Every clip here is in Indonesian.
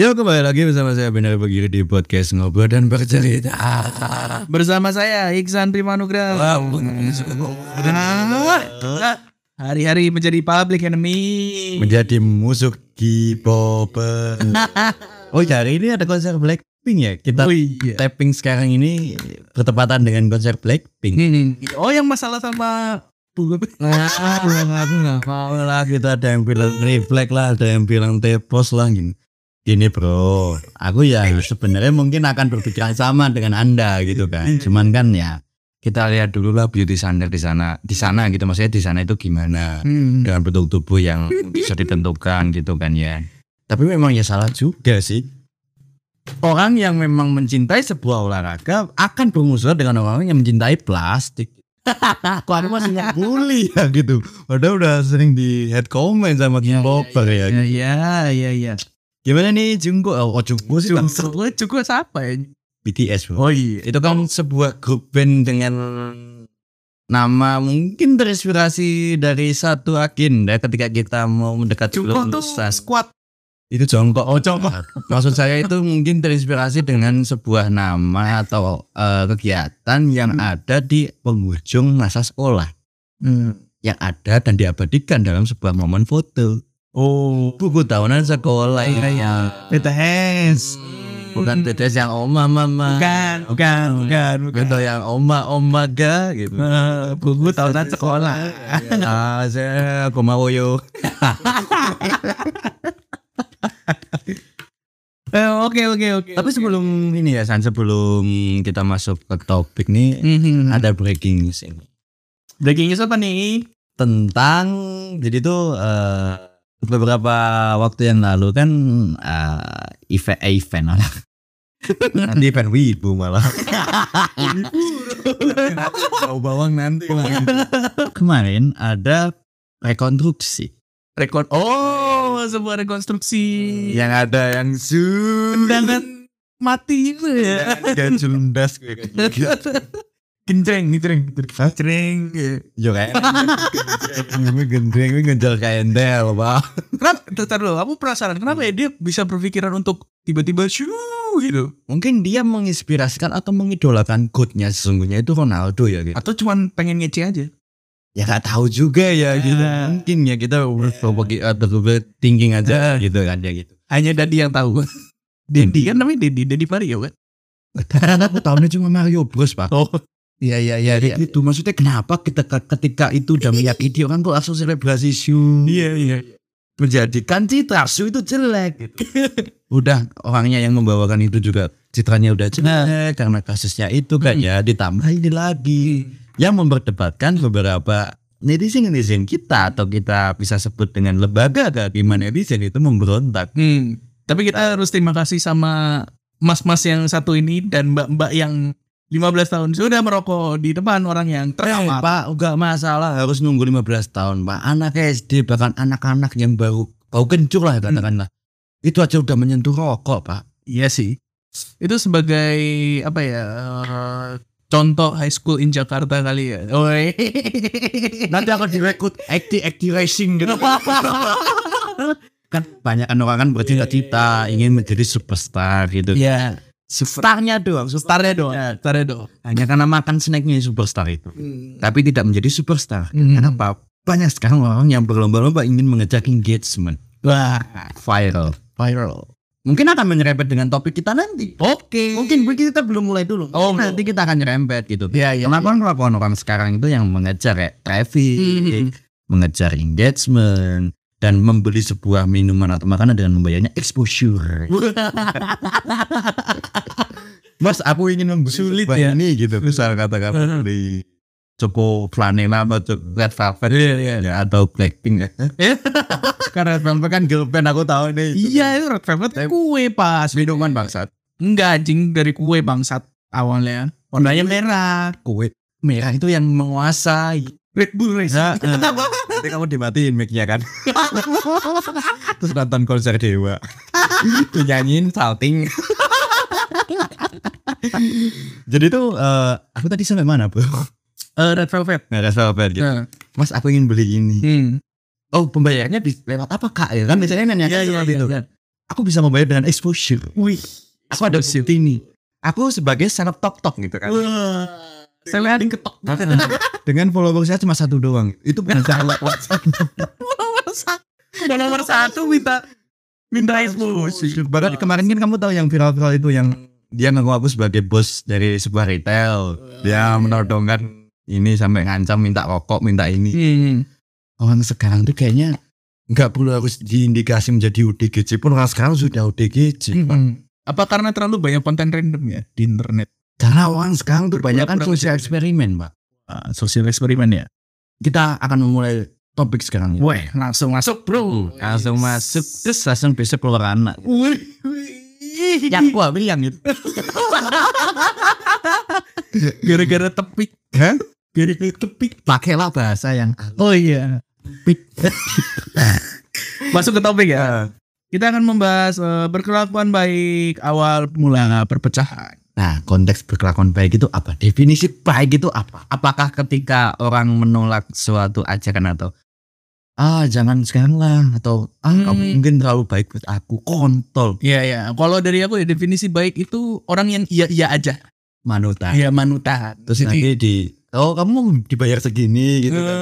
Yo kembali lagi bersama saya Benar Begiri di podcast Ngobrol dan Bercerita Bersama saya Iksan Primanugra. Hari-hari menjadi public enemy. Menjadi musuh K-popper Oh ya, hari ini ada konser Blackpink ya Kita Oh iya. tapping sekarang ini bertepatan dengan konser Blackpink Hmm. Oh yang masalah sama Nah, aku nggak mau lah kita ada yang bilang refleks lah, ada yang bilang tepos lah gini. Gini bro, aku ya sebenarnya mungkin akan berpikiran sama dengan anda gitu kan. Cuman kan ya kita lihat dulu lah beauty standard di sana, di sana gitu maksudnya di sana itu gimana Hmm. dengan bentuk tubuh yang bisa ditentukan gitu kan ya. Tapi memang ya salah juga sih. Orang yang memang mencintai sebuah olahraga akan bermusuhan dengan orang yang mencintai plastik. Kok aku masih bully ya gitu. Padahal udah sering di head comment sama Ya, K-popper ya. Ya ya ya ya. Gimana nih Jungkook? Oh, oh Jungkook sih Bang. Cukup cukup siapa ya? BTS bro. Oh iya. Itu kan sebuah grup band dengan nama mungkin terinspirasi dari satu agenda ketika kita mau mendekati tuh lulusan. squad. Itu jongkok. Oh jongkok. Maksud saya itu mungkin terinspirasi dengan sebuah nama atau eh, kegiatan yang Hmm. ada di penghujung masa sekolah. Hmm. Yang ada dan diabadikan dalam sebuah momen foto. Oh. Buku tahunan sekolah Iya, ini. iya. BTS. Bukan tetes yang oma mama. Bukan, bukan, bukan, bukan. Gitu yang oma oma ga gitu. Eh, Buku tahunan sekolah. ah, saya aku mau yo. Eh, Oke oke oke. Tapi sebelum ini ya San, sebelum kita masuk ke topik nih Mhm. ada breaking news ini. breaking news apa nih? tentang jadi tuh eh, beberapa waktu yang lalu kan eh, event eh, event lah. nanti event wibu malah bau bawang nanti kemarin ada rekonstruksi Rekon. Oh, sebuah rekonstruksi. yang ada yang su Tendangan mati itu ya. dan jundas Genjreng, genjreng, genjreng. yo kayak ini gendeng ini ngejar kayak endel pak Kenapa? Bentar dulu, aku penasaran kenapa ya dia bisa berpikiran untuk tiba-tiba shoo gitu. mungkin dia menginspirasikan atau mengidolakan goatnya sesungguhnya itu Ronaldo ya gitu Atau cuman pengen ngece aja. ya nggak tahu juga ya gitu Ya. mungkin ya kita berbagi atau thinking aja gitu kan ya gitu Hanya Dadi yang tahu. Dedi kan namanya Dedi, Dedi Mario kan? karena aku tahunya cuma Mario Bros pak Oh. Iya iya iya ya, itu maksudnya kenapa kita ketika itu udah meyakini orang kok langsung selebrasi show Iya iya. menjadikan citra show itu jelek gitu. Udah orangnya yang membawakan itu juga citranya udah jelek karena kasusnya itu kan ya. Ditambah ini lagi yang memperdebatkan beberapa netizen netizen kita atau kita bisa sebut dengan lembaga kehakiman netizen itu memberontak. Hmm. Tapi kita harus terima kasih sama mas-mas yang satu ini dan mbak-mbak yang 15 tahun sudah merokok di depan orang yang Eh, terhormat. Pak, enggak masalah harus nunggu 15 tahun, Pak. Anak SD bahkan anak-anak yang baru bau kencur lah katakanlah. Itu aja udah menyentuh rokok, Pak. Iya sih. Itu sebagai apa ya? eh, contoh high school in Jakarta kali ya. Oh, Nanti akan direkrut acti acti racing gitu. kan banyak kan orang kan bercita-cita ingin menjadi superstar gitu. Iya. Starnya doang, Starnya doang. Starnya doang. hanya karena makan snacknya superstar itu. Tapi tidak menjadi superstar. Hmm. Kenapa? Banyak sekarang orang yang berlomba-lomba ingin mengejar engagement. Wah, Viral. viral. Mungkin akan menyerempet dengan topik kita nanti. Oke. Mungkin kita belum mulai dulu. Oh, nanti kita akan nyerempet gitu. Iya, iya. Kenapa kelakuan orang sekarang itu yang mengejar kayak traffic, Mhm. mengejar engagement, dan membeli sebuah minuman atau makanan dengan membayarnya exposure. Mas, aku ingin membeli Sulit ya. ini gitu. Misal katakan beli Choco Flanela atau Red Velvet Iya, iya. ya, atau Blackpink ya. Karena Red Velvet kan girl band aku tahu nih. Iya, itu red velvet kue pas. Minuman bangsat. Enggak anjing dari kue bangsat awalnya. Warnanya merah. Kue merah itu yang menguasai. Red Bull Race. Nah, Nanti kamu dimatiin mic-nya kan. Terus nonton konser Dewa. Nyanyiin salting. Jadi tuh eh, aku tadi sampai mana, Bu? Eh, red velvet. Nggak ada velvet gitu. Nah. Mas, aku ingin beli ini. Hmm. Oh, pembayarannya di lewat apa, Kak? Ya kan biasanya nanya Iya, iya, seperti iya, itu. iya. aku bisa membayar dengan exposure. Wih. Aku ada bukti ini. Aku sebagai seleb tok tok gitu kan. Wah. Saya lihat ketok. dengan follower saya cuma satu doang. Itu bukan salah WhatsApp. satu. Udah nomor satu minta minta exposure. Bahkan kemarin kan kamu tahu yang viral-viral itu yang dia ngaku aku sebagai bos dari sebuah retail. Dia menodongkan ini sampai ngancam minta rokok, minta ini. Hmm. Orang sekarang tuh kayaknya nggak perlu harus diindikasi menjadi UDGJ pun orang sekarang sudah UDGJ. Hmm. Apa karena terlalu banyak konten random ya di internet? Karena orang sekarang tuh banyak kan sosial eksperimen, Pak. Ah, sosial eksperimen ya. Kita akan memulai topik sekarang ya. Weh, langsung masuk, Bro. Langsung masuk terus langsung besok keluar anak. Wih, wih. Yang gua bilang gitu. Gara-gara tepik. Hah? Gara-gara tepik. Pakailah bahasa yang Oh iya. Masuk ke topik ya. Kita akan membahas eh, berkelakuan baik awal mula perpecahan. Nah, konteks berkelakuan baik itu apa? Definisi baik itu apa? Apakah ketika orang menolak suatu ajakan atau ah jangan sekarang lah atau ah Hmm. kamu mungkin terlalu baik buat aku kontol Iya ya. Kalau dari aku ya definisi baik itu orang yang iya iya aja. manutan. Iya manutan. Terus nanti di oh kamu dibayar segini gitu kan.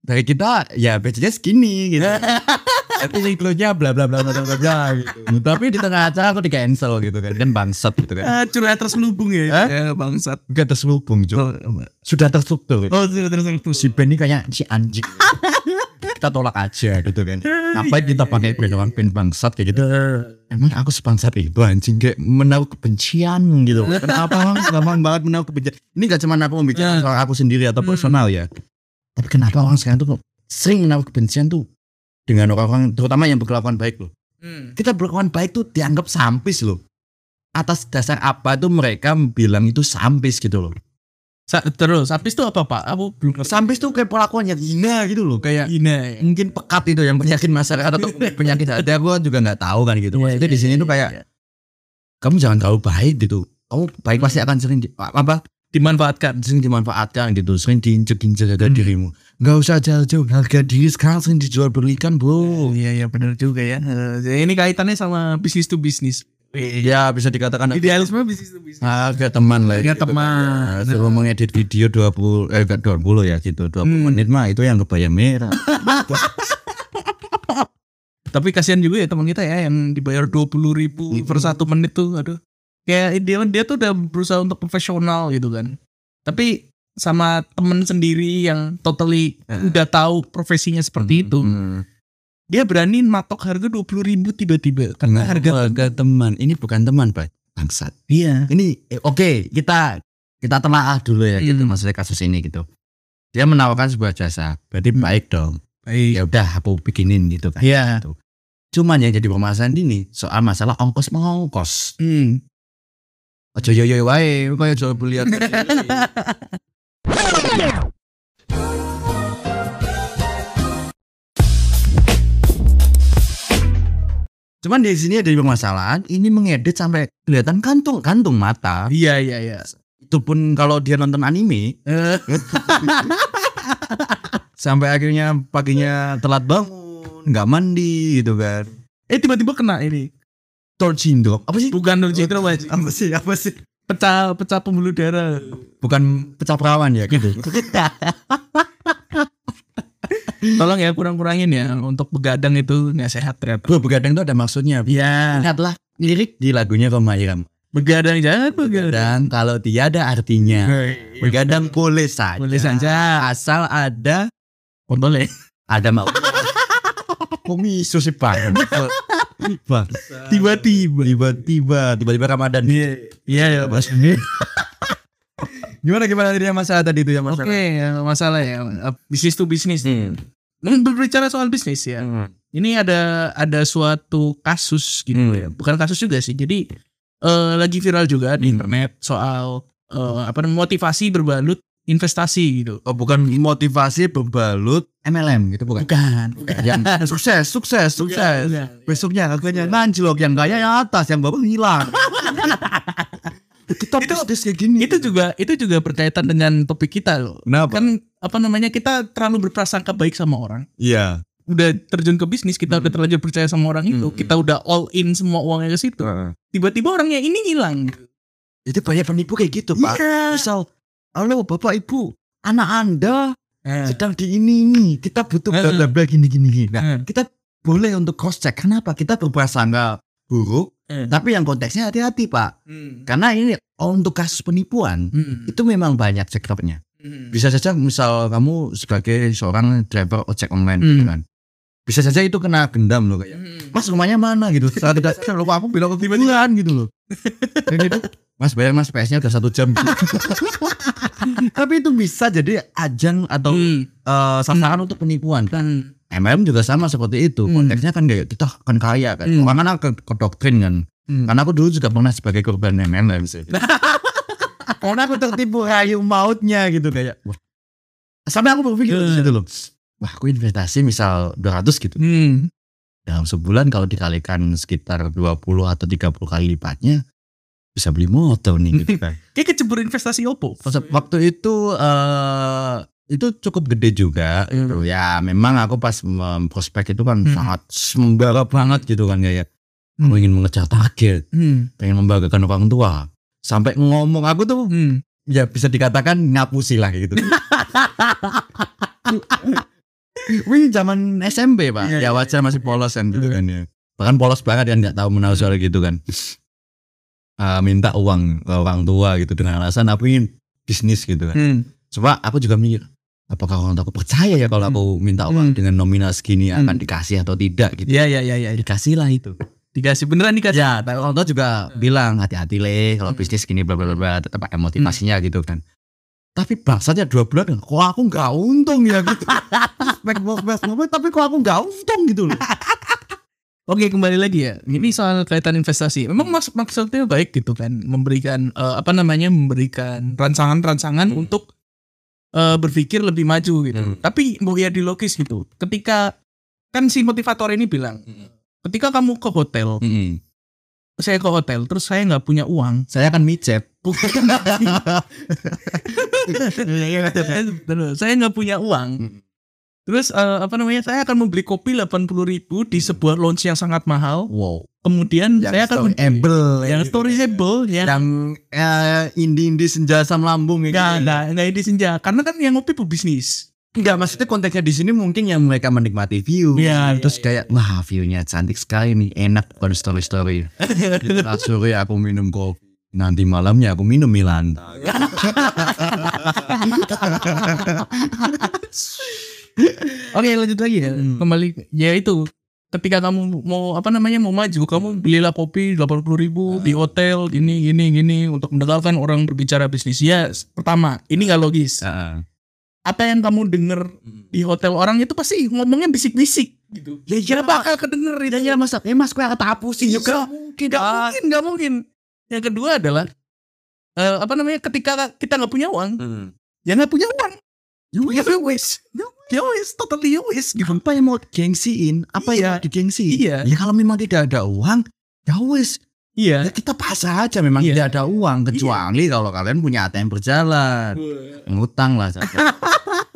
Dari kita ya budgetnya segini gitu. Tapi siklusnya bla bla bla bla bla bla gitu. Tapi di tengah acara aku di cancel gitu kan. Kan bangsat gitu kan. Ah, curhat terselubung ya. Hah? Ya bangsat. Bukan terselubung, Cuk. Sudah terstruktur. Oh, sudah terselubung. si Ben ini kayak si anjing. kita tolak aja gitu kan. Ngapain kita pakai orang Ben bangsat kayak gitu. Emang aku sebangsat itu anjing kayak menaruh kebencian gitu. Kenapa gampang banget menaruh kebencian? Ini gak cuma aku membicara Ya. soal aku sendiri atau Hmm. personal ya. Tapi kenapa orang sekarang tuh sering menaruh kebencian tuh dengan orang-orang terutama yang berkelakuan baik loh. Hmm. Kita berkelakuan baik tuh dianggap sampis loh. Atas dasar apa tuh mereka bilang itu sampis gitu loh. Sa- terus habis itu apa Pak? Aku belum ngerti. Sampis tuh kayak perlakuannya hina gitu loh. Kayak Ini. mungkin pekat itu yang penyakit masyarakat atau penyakit hati aku juga nggak tahu kan gitu. Iya, Maksudnya iya, di sini iya, tuh kayak iya. kamu jangan terlalu baik gitu. Kamu baik pasti akan sering di, apa dimanfaatkan. sering dimanfaatkan gitu, sering diinjek-injek harga Hmm. dirimu. Nggak usah jauh-jauh harga diri sekarang sering dijual belikan bro. Iya iya benar juga ya. Eh, ini kaitannya sama bisnis to bisnis. Ya bisa dikatakan Idealisme bisnis to bisnis. harga teman lah. Harga gitu. teman. Nah, Suruh mengedit video 20 eh enggak 20 ya gitu 20 Hmm. menit mah itu yang kebaya merah. Tapi kasihan juga ya teman kita ya yang dibayar dua puluh ribu per satu menit tuh, aduh. Kayak dia dia tuh udah berusaha untuk profesional gitu kan. Tapi sama temen sendiri yang totally Eh. udah tahu profesinya seperti itu, Hmm. dia berani matok harga dua puluh ribu tiba-tiba karena harga harga. harga teman ini bukan teman pak bangsat Iya. ini eh, oke kita kita telaah dulu ya gitu Hmm. maksudnya kasus ini gitu dia menawarkan sebuah jasa berarti Hmm. baik dong Baik. ya udah aku bikinin gitu kan Iya. cuman yang jadi permasalahan ini soal masalah ongkos mengongkos Hmm. Aja yo yo wae kayak jual beli Cuman di sini ada permasalahan, ini mengedit sampai kelihatan kantung kantung mata. Iya iya iya. Itu pun kalau dia nonton anime, Eh, sampai akhirnya paginya telat bangun, nggak mandi gitu kan. eh tiba-tiba kena ini. Torch syndrome. Apa sih? Bukan Citra Pak. Apa sih? Apa sih? Pecah pecah pembuluh darah. Bukan pecah perawan ya gitu. Tolong ya kurang-kurangin ya untuk begadang itu nggak sehat ternyata. Bro, begadang itu ada maksudnya. Iya. Lihatlah lirik di lagunya Roma Irama. Begadang jangan begadang. Dan kalau tiada artinya, begadang boleh saja. Boleh saja. Asal ada Boleh. ada mau. Kok miso sih Bang? Bang. Tiba-tiba. Tiba-tiba, tiba-tiba Ramadan. Iya. Iya ya Mas. Gimana gimana tadi masalah tadi itu ya Oke, masalah? ya, masalah ya. Uh, Bisnis to bisnis. Hmm. Hmm, Berbicara soal bisnis ya. Hmm. Ini ada ada suatu kasus gitu Hmm. ya. Bukan kasus juga sih. Jadi eh, lagi viral juga di Hmm. internet soal eh, apa namanya motivasi berbalut investasi gitu. Oh, bukan motivasi berbalut MLM gitu bukan? Bukan. Yang sukses, sukses, sukses. Besoknya harganya nanjlok yang kaya yang atas, yang bawah hilang. Kita Itu- kayak gini. itu juga itu juga berkaitan dengan topik kita loh. Kenapa? Kan apa namanya kita terlalu berprasangka baik sama orang. Iya. udah terjun ke bisnis, kita udah terlanjur percaya sama orang itu, Hmm. kita udah all in semua uangnya ke situ. Tiba-tiba orangnya ini hilang. Itu banyak penipu kayak gitu pak. Iya. Misal, halo bapak ibu, anak anda Eh, sedang di ini ini, kita butuh bla bla bla gini gini gini. Nah, eh, kita boleh untuk cross check. Kenapa? Kita berprasangka buruk, eh. tapi yang konteksnya hati-hati pak. Hmm. Karena ini oh, untuk kasus penipuan Hmm. itu memang banyak check-upnya. Hmm. Bisa saja misal kamu sebagai seorang driver ojek online Hmm. gitu kan. Bisa saja itu kena gendam loh kayak. Hmm. Mas rumahnya mana gitu. Saat tidak kok aku bilang ketiban gitu loh. Gitu. Mas bayar mas PS-nya udah satu jam. Tapi itu bisa jadi ajang atau Hmm. eh, sasaran untuk penipuan. Dan MLM juga sama seperti itu. Hmm. Konteksnya kan kayak kita kan kaya kan. Hmm. Orang kan ke, ke doktrin kan. Hmm. Karena aku dulu juga pernah sebagai korban MLM sih. Karena aku tertipu rayu mautnya gitu kayak. Wah. Sampai aku berpikir Hmm. di situ loh. Wah, aku investasi misal 200 gitu. Hmm. Dalam sebulan kalau dikalikan sekitar 20 atau 30 kali lipatnya bisa beli motor nih gitu kan. Kayak kecebur investasi opo. Waktu itu eh itu cukup gede juga Iya. gitu. Ya memang aku pas prospek itu kan Hmm. sangat membara banget gitu kan kayak aku Hmm. ingin mengejar target, Hmm. pengen membanggakan orang tua. Sampai ngomong aku tuh Hmm. ya bisa dikatakan ngapusi lah gitu. Wih zaman SMP pak, Iya, ya iya, wajar masih polos kan gitu kan ya. Bahkan polos banget kan nggak tahu menahu soal gitu kan. Eh, minta uang ke orang tua gitu dengan alasan aku ingin bisnis gitu kan. Hmm. Coba aku juga mikir, apakah orang tua aku percaya ya kalau aku minta uang Hmm. dengan nominal segini Hmm. akan dikasih atau tidak gitu. Ya ya ya ya. Dikasih lah itu. Dikasih beneran dikasih. Ya, tapi orang tua juga bilang hati-hati le kalau Hmm. bisnis gini bla bla bla tetap pakai motivasinya gitu kan. Tapi bangsatnya dua bulan kok aku nggak untung ya gitu. Back back back tapi kok aku nggak untung gitu loh. Oke kembali lagi ya. Ini soal kaitan investasi. Memang mas maksudnya baik gitu kan, memberikan eh, apa namanya, memberikan rancangan-rancangan Hmm. untuk eh, berpikir lebih maju gitu. Hmm. Tapi mau ya di logis gitu. Ketika kan si motivator ini bilang, ketika kamu ke hotel, Mm-mm. saya ke hotel, terus saya nggak punya uang, Saya akan micet. Betul, saya nggak punya uang. Hmm. Terus eh, apa namanya? Saya akan membeli kopi 80.000 ribu di sebuah lounge yang sangat mahal. Wow. Kemudian Yang saya akan membeli- storyable, yang storyable ya. yang eh, indie-indie senja asam lambung ya. Enggak, enggak, enggak ini senja. Karena kan yang ngopi pebisnis. Enggak, maksudnya konteksnya di sini mungkin yang mereka menikmati view. Iya, terus iya, kayak wah view-nya cantik sekali nih, enak bukan story story. Di tengah sore aku minum kopi. Nanti malamnya aku minum Milanta. Oke, lanjut lagi ya. Hmm. Kembali ya itu. Ketika kamu mau apa namanya mau maju, kamu belilah kopi 80.000 ribu di hotel gini gini gini untuk mendengarkan orang berbicara bisnis. Ya, pertama, ini nggak logis. Heeh. Apa yang kamu denger di hotel orang itu pasti ngomongnya bisik-bisik gitu. Ya Gak bakal kedenger itu. Ya mas, eh mas kue tapu sih juga. mungkin, gak mungkin, gak mungkin. Yang kedua adalah eh, apa namanya ketika kita nggak punya uang, ya nggak punya uang. Ya wes, ya wes, totally ya wes gitu. Apa yang mau gengsiin? Apa Iya. yang mau digengsiin? Iya. Ya kalau memang tidak ada uang, ya wes. Ya Iya. kita pasrah aja memang Iya. tidak ada uang kecuali kalau kalian punya ATM berjalan. Ngutang lah saja.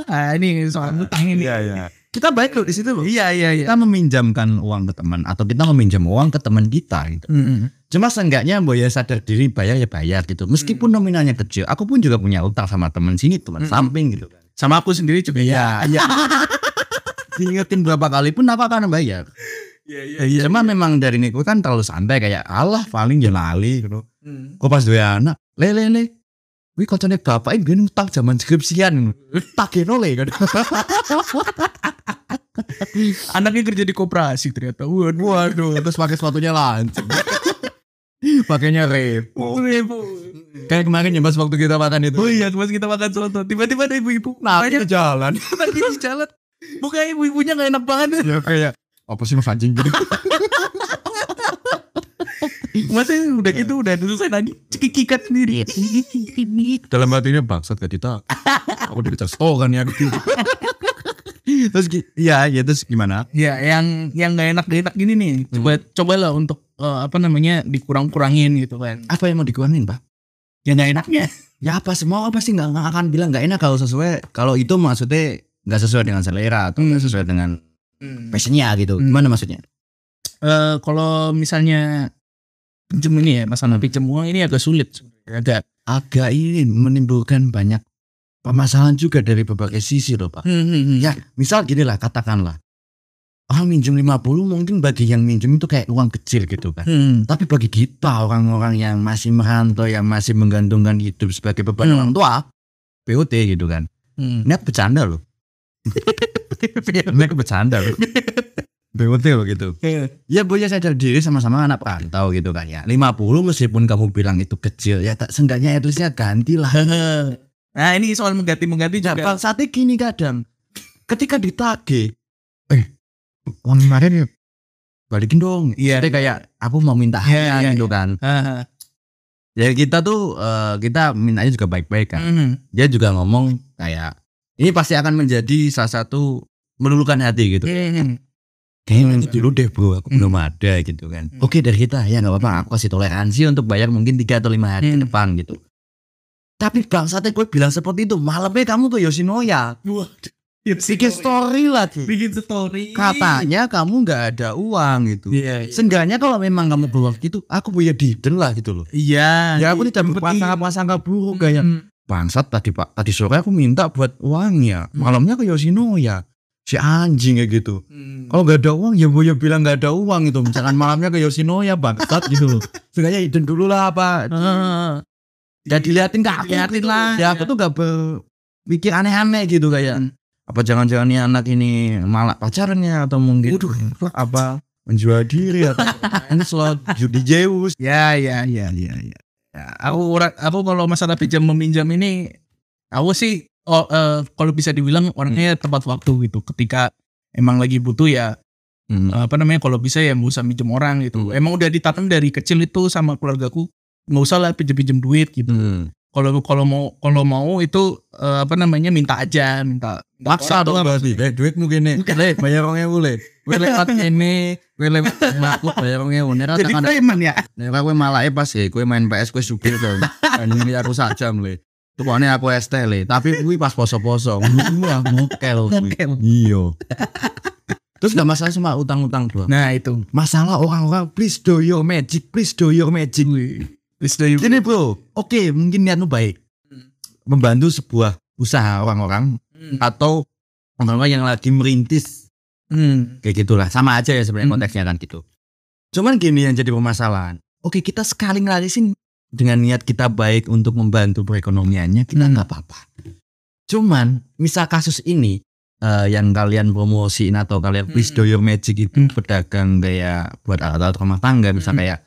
Ah ini soal utang ini. iya. Kita baik loh di situ loh. Iya iya iya. Kita meminjamkan uang ke teman atau kita meminjam uang ke teman kita gitu. Mm-mm. Cuma seenggaknya Mbak ya sadar diri bayar ya bayar gitu. Meskipun nominalnya kecil, aku pun juga punya utang sama teman sini, teman Mm. samping gitu kan. Sama aku sendiri juga ya. Ya, ya. Diingetin berapa kali pun aku akan bayar. Iya iya iya. Cuma memang dari niku kan terlalu santai kayak Allah paling ya lali gitu. Hmm. Kok pas dua anak, le le le. Wih koncone bapak ini biyen utang zaman skripsian. Tageno le kan. Anaknya kerja di koperasi ternyata. Waduh. Waduh, terus pakai sepatunya lancip. Pakainya repo. Ribu. Kayak kemarin ya Mas waktu kita makan itu. Oh iya, pas kita makan soto, tiba-tiba ada ibu-ibu. Nah, jalan. lagi di jalan. Bukannya ibu-ibunya gak enak banget. ya kayak apa sih mas anjing gitu. Masa udah gitu udah selesai lagi cekikikat sendiri. Dalam hatinya bangsat gak kita. Aku udah oh kan ya. terus gi- ya, ya terus gimana? Ya, yang yang gak enak gak enak gini nih. Coba cobalah untuk eh, apa namanya dikurang-kurangin gitu kan. Apa yang mau dikurangin, Pak? Yang gak enaknya. Ya apa semua apa sih nggak akan bilang nggak enak kalau sesuai kalau itu maksudnya nggak sesuai dengan selera atau nggak sesuai dengan Hmm. passionnya gitu. Hmm. Gimana maksudnya? Eh, kalau misalnya pinjem ini ya masalah pinjem uang ini agak sulit agak Agak ini menimbulkan banyak permasalahan juga dari berbagai sisi loh Pak. Hmm, hmm, hmm. Ya misal gini lah katakanlah. Orang minjem 50 mungkin bagi yang minjem itu kayak uang kecil gitu kan. Hmm. Tapi bagi kita orang-orang yang masih merantau, yang masih menggantungkan hidup sebagai beban Hmm. orang tua, POT gitu kan. Hmm. Ini bercanda loh. Ini bercanda loh. BOT loh gitu. Ya boleh sadar diri sama-sama anak perantau gitu kan ya. 50 meskipun kamu bilang itu kecil ya tak seenggaknya itu saya ganti lah. Nah ini soal mengganti-mengganti Nah, juga. saatnya gini kadang. Ketika ditagih, uang kemarin ya balikin dong. Iya. Jadi kayak aku mau minta Iya, hadiah iya, gitu kan. Ah, Ya kita tuh eh, kita mintanya juga baik-baik kan. hmm. Dia juga ngomong kayak ini pasti akan menjadi salah satu meluluhkan hati gitu. Hmm. Kayaknya nanti dulu deh bro, aku belum ada gitu kan. Hmm. Oke dari kita ya nggak apa-apa, aku kasih toleransi untuk bayar mungkin 3 atau lima hari ke Hmm. depan gitu. Tapi bangsatnya gue bilang seperti itu, malamnya kamu ke Yoshinoya. Wah, Bikin story lagi. bikin story. Katanya kamu nggak ada uang gitu. Iya. Seenggaknya kalau memang kamu berwaktu gitu, aku punya diden lah gitu loh. Iya. Ya aku tidak berprasangka-prasangka buruk kayak Hmm. bangsat tadi pak tadi sore aku minta buat uangnya malamnya ke Yoshinoya si anjing kayak gitu Hmm. kalau nggak ada uang ya boya bilang nggak ada uang itu misalkan malamnya ke Yoshinoya bangsat gitu loh seenggaknya hidden dulu lah apa Ah. ya diliatin ke aku Diliatin gitu. lah, ya aku ya. tuh gak berpikir aneh-aneh gitu kayak Hmm. Apa jangan-jangan nih anak ini malak pacarnya atau mungkin apa menjual diri atau ini slot judi Zeus Ya, ya, ya, ya, ya. Ya, aku orang aku kalau masalah pinjam meminjam ini aku sih oh, eh, kalau bisa dibilang orangnya tepat waktu gitu. Ketika emang lagi butuh ya Hmm. apa namanya kalau bisa ya nggak usah minjem orang gitu. Hmm. Emang udah ditanam dari kecil itu sama keluargaku nggak usah lah pinjem-pinjem duit gitu. Hmm. Kalau kalau mau kalau mau itu eh, apa namanya minta aja, minta Paksa dong berarti. Eh duit mungkin nih. Eh bayar orangnya boleh. Gue lewat ini, gue lewat makhluk bayar orangnya boleh. Nih Jadi preman ya. nih gue malah pas ya, gue main PS gue supir tuh. Ini aku sak jam le. Tuh pokoknya aku ST le. Tapi gue pas poso-poso. Wah ngokel. Iya. Terus gak masalah cuma utang-utang doang. Nah itu. Masalah orang-orang please do your magic, please do your magic. Terus dari Ini bro, oke mungkin niatmu baik. Membantu sebuah usaha orang-orang Hmm. atau orang-orang yang lagi merintis Hmm. kayak gitulah sama aja ya sebenarnya Hmm. konteksnya kan gitu cuman gini yang jadi permasalahan oke kita sekali ngelarisin dengan niat kita baik untuk membantu perekonomiannya kita Hmm. nggak apa-apa cuman misal kasus ini eh, yang kalian promosiin atau kalian please Hmm. do your magic itu Hmm. pedagang kayak buat alat-alat rumah tangga misal Hmm. kayak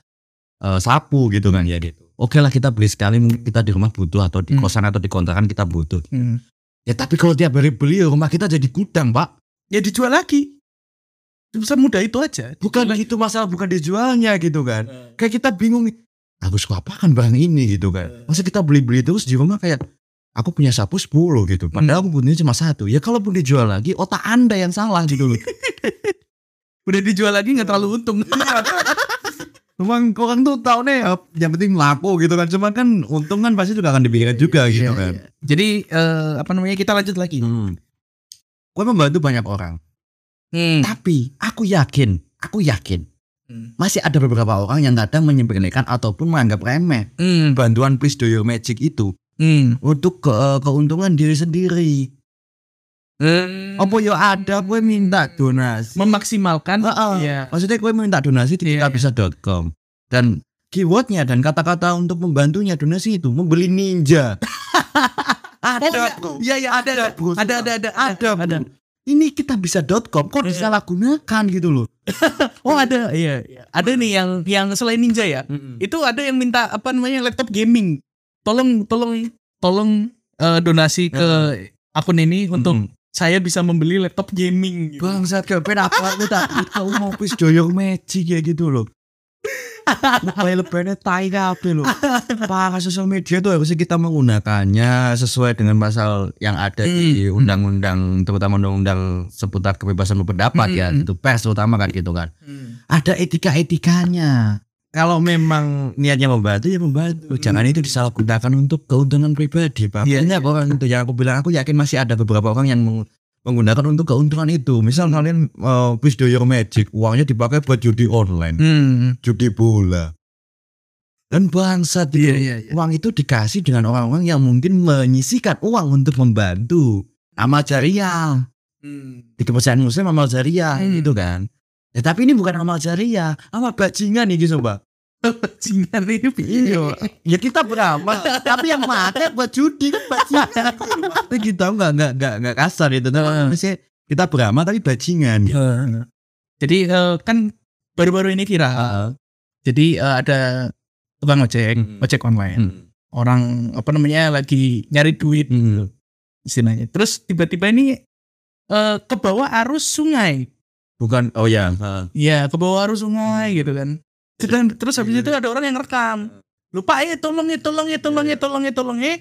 eh, sapu gitu kan ya gitu oke lah kita beli sekali mungkin kita di rumah butuh atau di Hmm. kosan atau di kontrakan kita butuh Hmm. Ya tapi kalau tiap hari beli rumah kita jadi gudang pak. Ya dijual lagi. Bisa mudah itu aja. bukan itu masalah bukan dijualnya gitu kan. Kayak kita bingung nih aku suka apakan barang ini? gitu kan. Masa kita beli-beli terus di rumah kayak aku punya sapu 10 gitu. Padahal aku punya cuma satu. Ya kalaupun dijual lagi otak anda yang salah gitu loh. Udah dijual lagi nggak terlalu untung. Memang orang tuh tahu nih yang penting laku gitu kan cuma kan untung kan pasti juga akan dipikirkan juga gitu Iya, kan iya. Jadi eh, apa namanya kita lanjut lagi. hmm. gue membantu banyak orang Hmm. tapi aku yakin aku yakin Hmm. masih ada beberapa orang yang kadang menyepelekan ataupun menganggap remeh Hmm. bantuan please do your magic itu Hmm. untuk ke, keuntungan diri sendiri. Hmm. Apa yo ada gue minta donasi. Memaksimalkan. Heeh. Iya. Maksudnya gue minta donasi di Iya, kitabisa.com dan keywordnya dan kata-kata untuk membantunya donasi itu membeli ninja. ada. Iya iya ada ada ada ada ada ada, ada. Ini kitabisa.com kok Iya. disalahgunakan gitu loh. Oh ada iya iya. Ada nih yang yang selain ninja ya. Itu ada yang minta apa namanya laptop gaming. Tolong tolong tolong eh, donasi ke akun ini untuk Hmm. Saya bisa membeli laptop gaming. gitu. Bangsat ke apa lu tak tahu mau do your magic kayak gitu loh. Lebih lebihnya tai kabeh loh. Para sosial media tuh harusnya kita menggunakannya sesuai dengan pasal yang ada di Hmm. undang-undang terutama undang-undang seputar kebebasan berpendapat Hmm, ya hmm. itu pers terutama kan gitu kan. Hmm. Ada etika-etikanya. Kalau memang niatnya membantu ya membantu. Hmm. Jangan itu disalahgunakan untuk keuntungan pribadi. Pak. Iya, Banyak orang itu yang aku bilang aku yakin masih ada beberapa orang yang meng- menggunakan untuk keuntungan itu. Misal kalian uh, please do your magic, uangnya dipakai buat judi online, Hmm. judi bola. Dan bangsat Iya, itu. iya, iya. Uang itu dikasih dengan orang-orang yang mungkin menyisikan uang untuk membantu amal jariah. Hmm. Di kepercayaan muslim amal jariah Hmm. gitu kan. Ya, tapi ini bukan amal jariah, amal bajingan gitu, Pak. Bajingan ini piye? Ya kita beramal, tapi yang mati buat judi kan bajingan. Tapi kita nggak nggak nggak nggak kasar itu. Heeh. Maksudnya kita beramal tapi bajingan. Eh, Jadi eh, kan baru-baru ini viral. Jadi eh, ada tukang ojek, Hmm. ojek online. Hmm. Orang apa namanya lagi nyari duit Hmm. istilahnya. Terus tiba-tiba ini eh ke bawah arus sungai. Bukan oh ya. heeh. Iya, ke bawah arus sungai gitu kan. Dan terus habis Iya. itu ada orang yang rekam. Lupa ya tolong ya tolong ya tolong ya tolong ya tolong ya.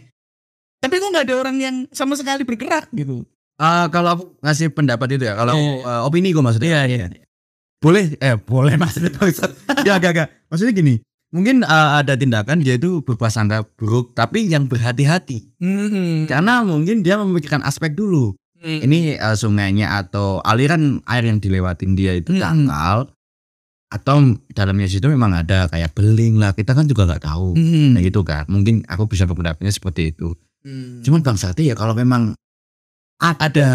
Tapi kok nggak ada orang yang sama sekali bergerak gitu. Ah, kalau aku ngasih pendapat itu ya, kalau Iya. eh, opini gue maksudnya. Iya, iya. Boleh eh boleh maksudnya. ya gak gak. Maksudnya gini, mungkin eh, ada tindakan dia itu berprasangka buruk tapi yang berhati-hati. Hmm. Karena mungkin dia memikirkan aspek dulu. Hmm. Ini eh, sungainya atau aliran air yang dilewatin dia itu Hmm. dangkal atau dalamnya situ memang ada kayak beling lah. Kita kan juga nggak tahu. Hmm. Nah gitu kan. Mungkin aku bisa berpendapatnya seperti itu. Hmm. Cuman Bang Sati ya kalau memang ada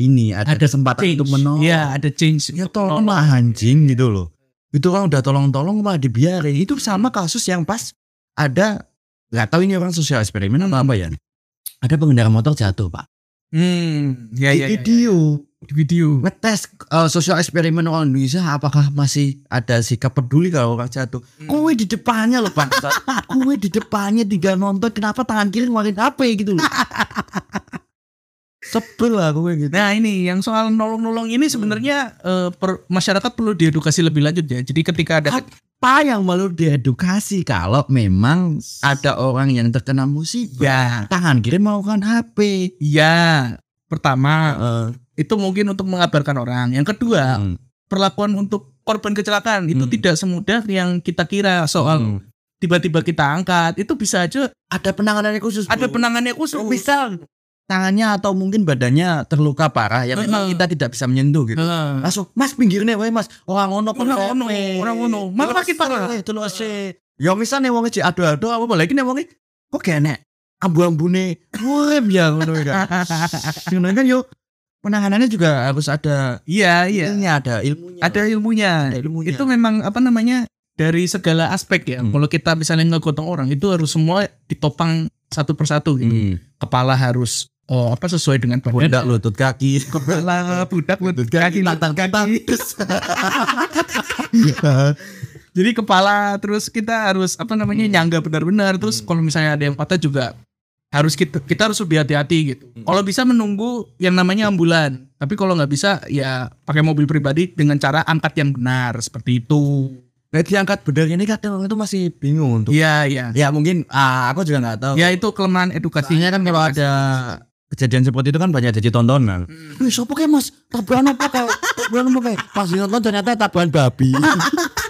ini ada, Ada kesempatan change. untuk menolong. Iya, ada change. Ya tolong lah anjing gitu loh. Itu kan udah tolong-tolong malah dibiarin. Itu sama kasus yang pas ada nggak tahu ini orang sosial eksperimen apa apa ya. Ada pengendara motor jatuh pak. Hmm. Ya, Di ya, ya, video Di video. ngetes uh, sosial eksperimen orang Indonesia apakah masih ada sikap peduli kalau orang jatuh. Hmm. Kowe di depannya loh pak. Kowe di depannya tiga nonton kenapa tangan kiri ngeluarin HP gitu loh. Sebel lah kowe gitu. Nah ini yang soal nolong-nolong ini sebenarnya eh, per- masyarakat perlu diedukasi lebih lanjut ya. Jadi ketika ada apa yang perlu diedukasi kalau memang ada orang yang terkena musibah tangan kiri melakukan HP ya pertama Heeh. itu mungkin untuk mengabarkan orang. Yang kedua Hmm. perlakuan untuk korban kecelakaan itu Hmm. tidak semudah yang kita kira soal Hmm. tiba-tiba kita angkat itu bisa aja ada penanganannya khusus ada bro. penanganannya khusus. misal tangannya atau mungkin badannya terluka parah yang memang Heeh. kita tidak bisa menyentuh gitu langsung mas pinggirnya wae mas orang ngono Orang ngono, orang ngono. Malah makin parah. loh sih ya misal nih wongnya aduh aduh apa lagi nih wongnya kok kene ambu-ambune urip ya ngono ya Ngono kan yo penanganannya juga harus ada Iya iya. ilmunya ada ilmunya Ada ilmunya. Ada ilmunya. Itu memang apa namanya dari segala aspek ya. Hmm. Kalau kita misalnya ngegotong orang itu harus semua ditopang satu persatu gitu. Hmm. Kepala harus oh apa sesuai dengan badan. Pundak lutut kaki Kepala budak lutut kaki tantang kaki Jadi kepala terus kita harus apa namanya nyangga benar-benar terus kalau misalnya ada yang patah juga harus kita kita harus lebih hati-hati gitu. Kalau bisa menunggu yang namanya ambulan. Tapi kalau nggak bisa ya pakai mobil pribadi dengan cara angkat yang benar seperti itu. Nah, diangkat benernya ini kadang itu masih bingung untuk Iya iya. ya mungkin ah, aku juga nggak tahu Ya itu kelemahan edukasinya Pastinya kan kalau ada kejadian seperti itu kan banyak jadi tontonan. Wih, sopo kayak mas? Tabuhan apa kayak? Tabuhan apa kayak? Pas nonton ternyata tabuhan babi.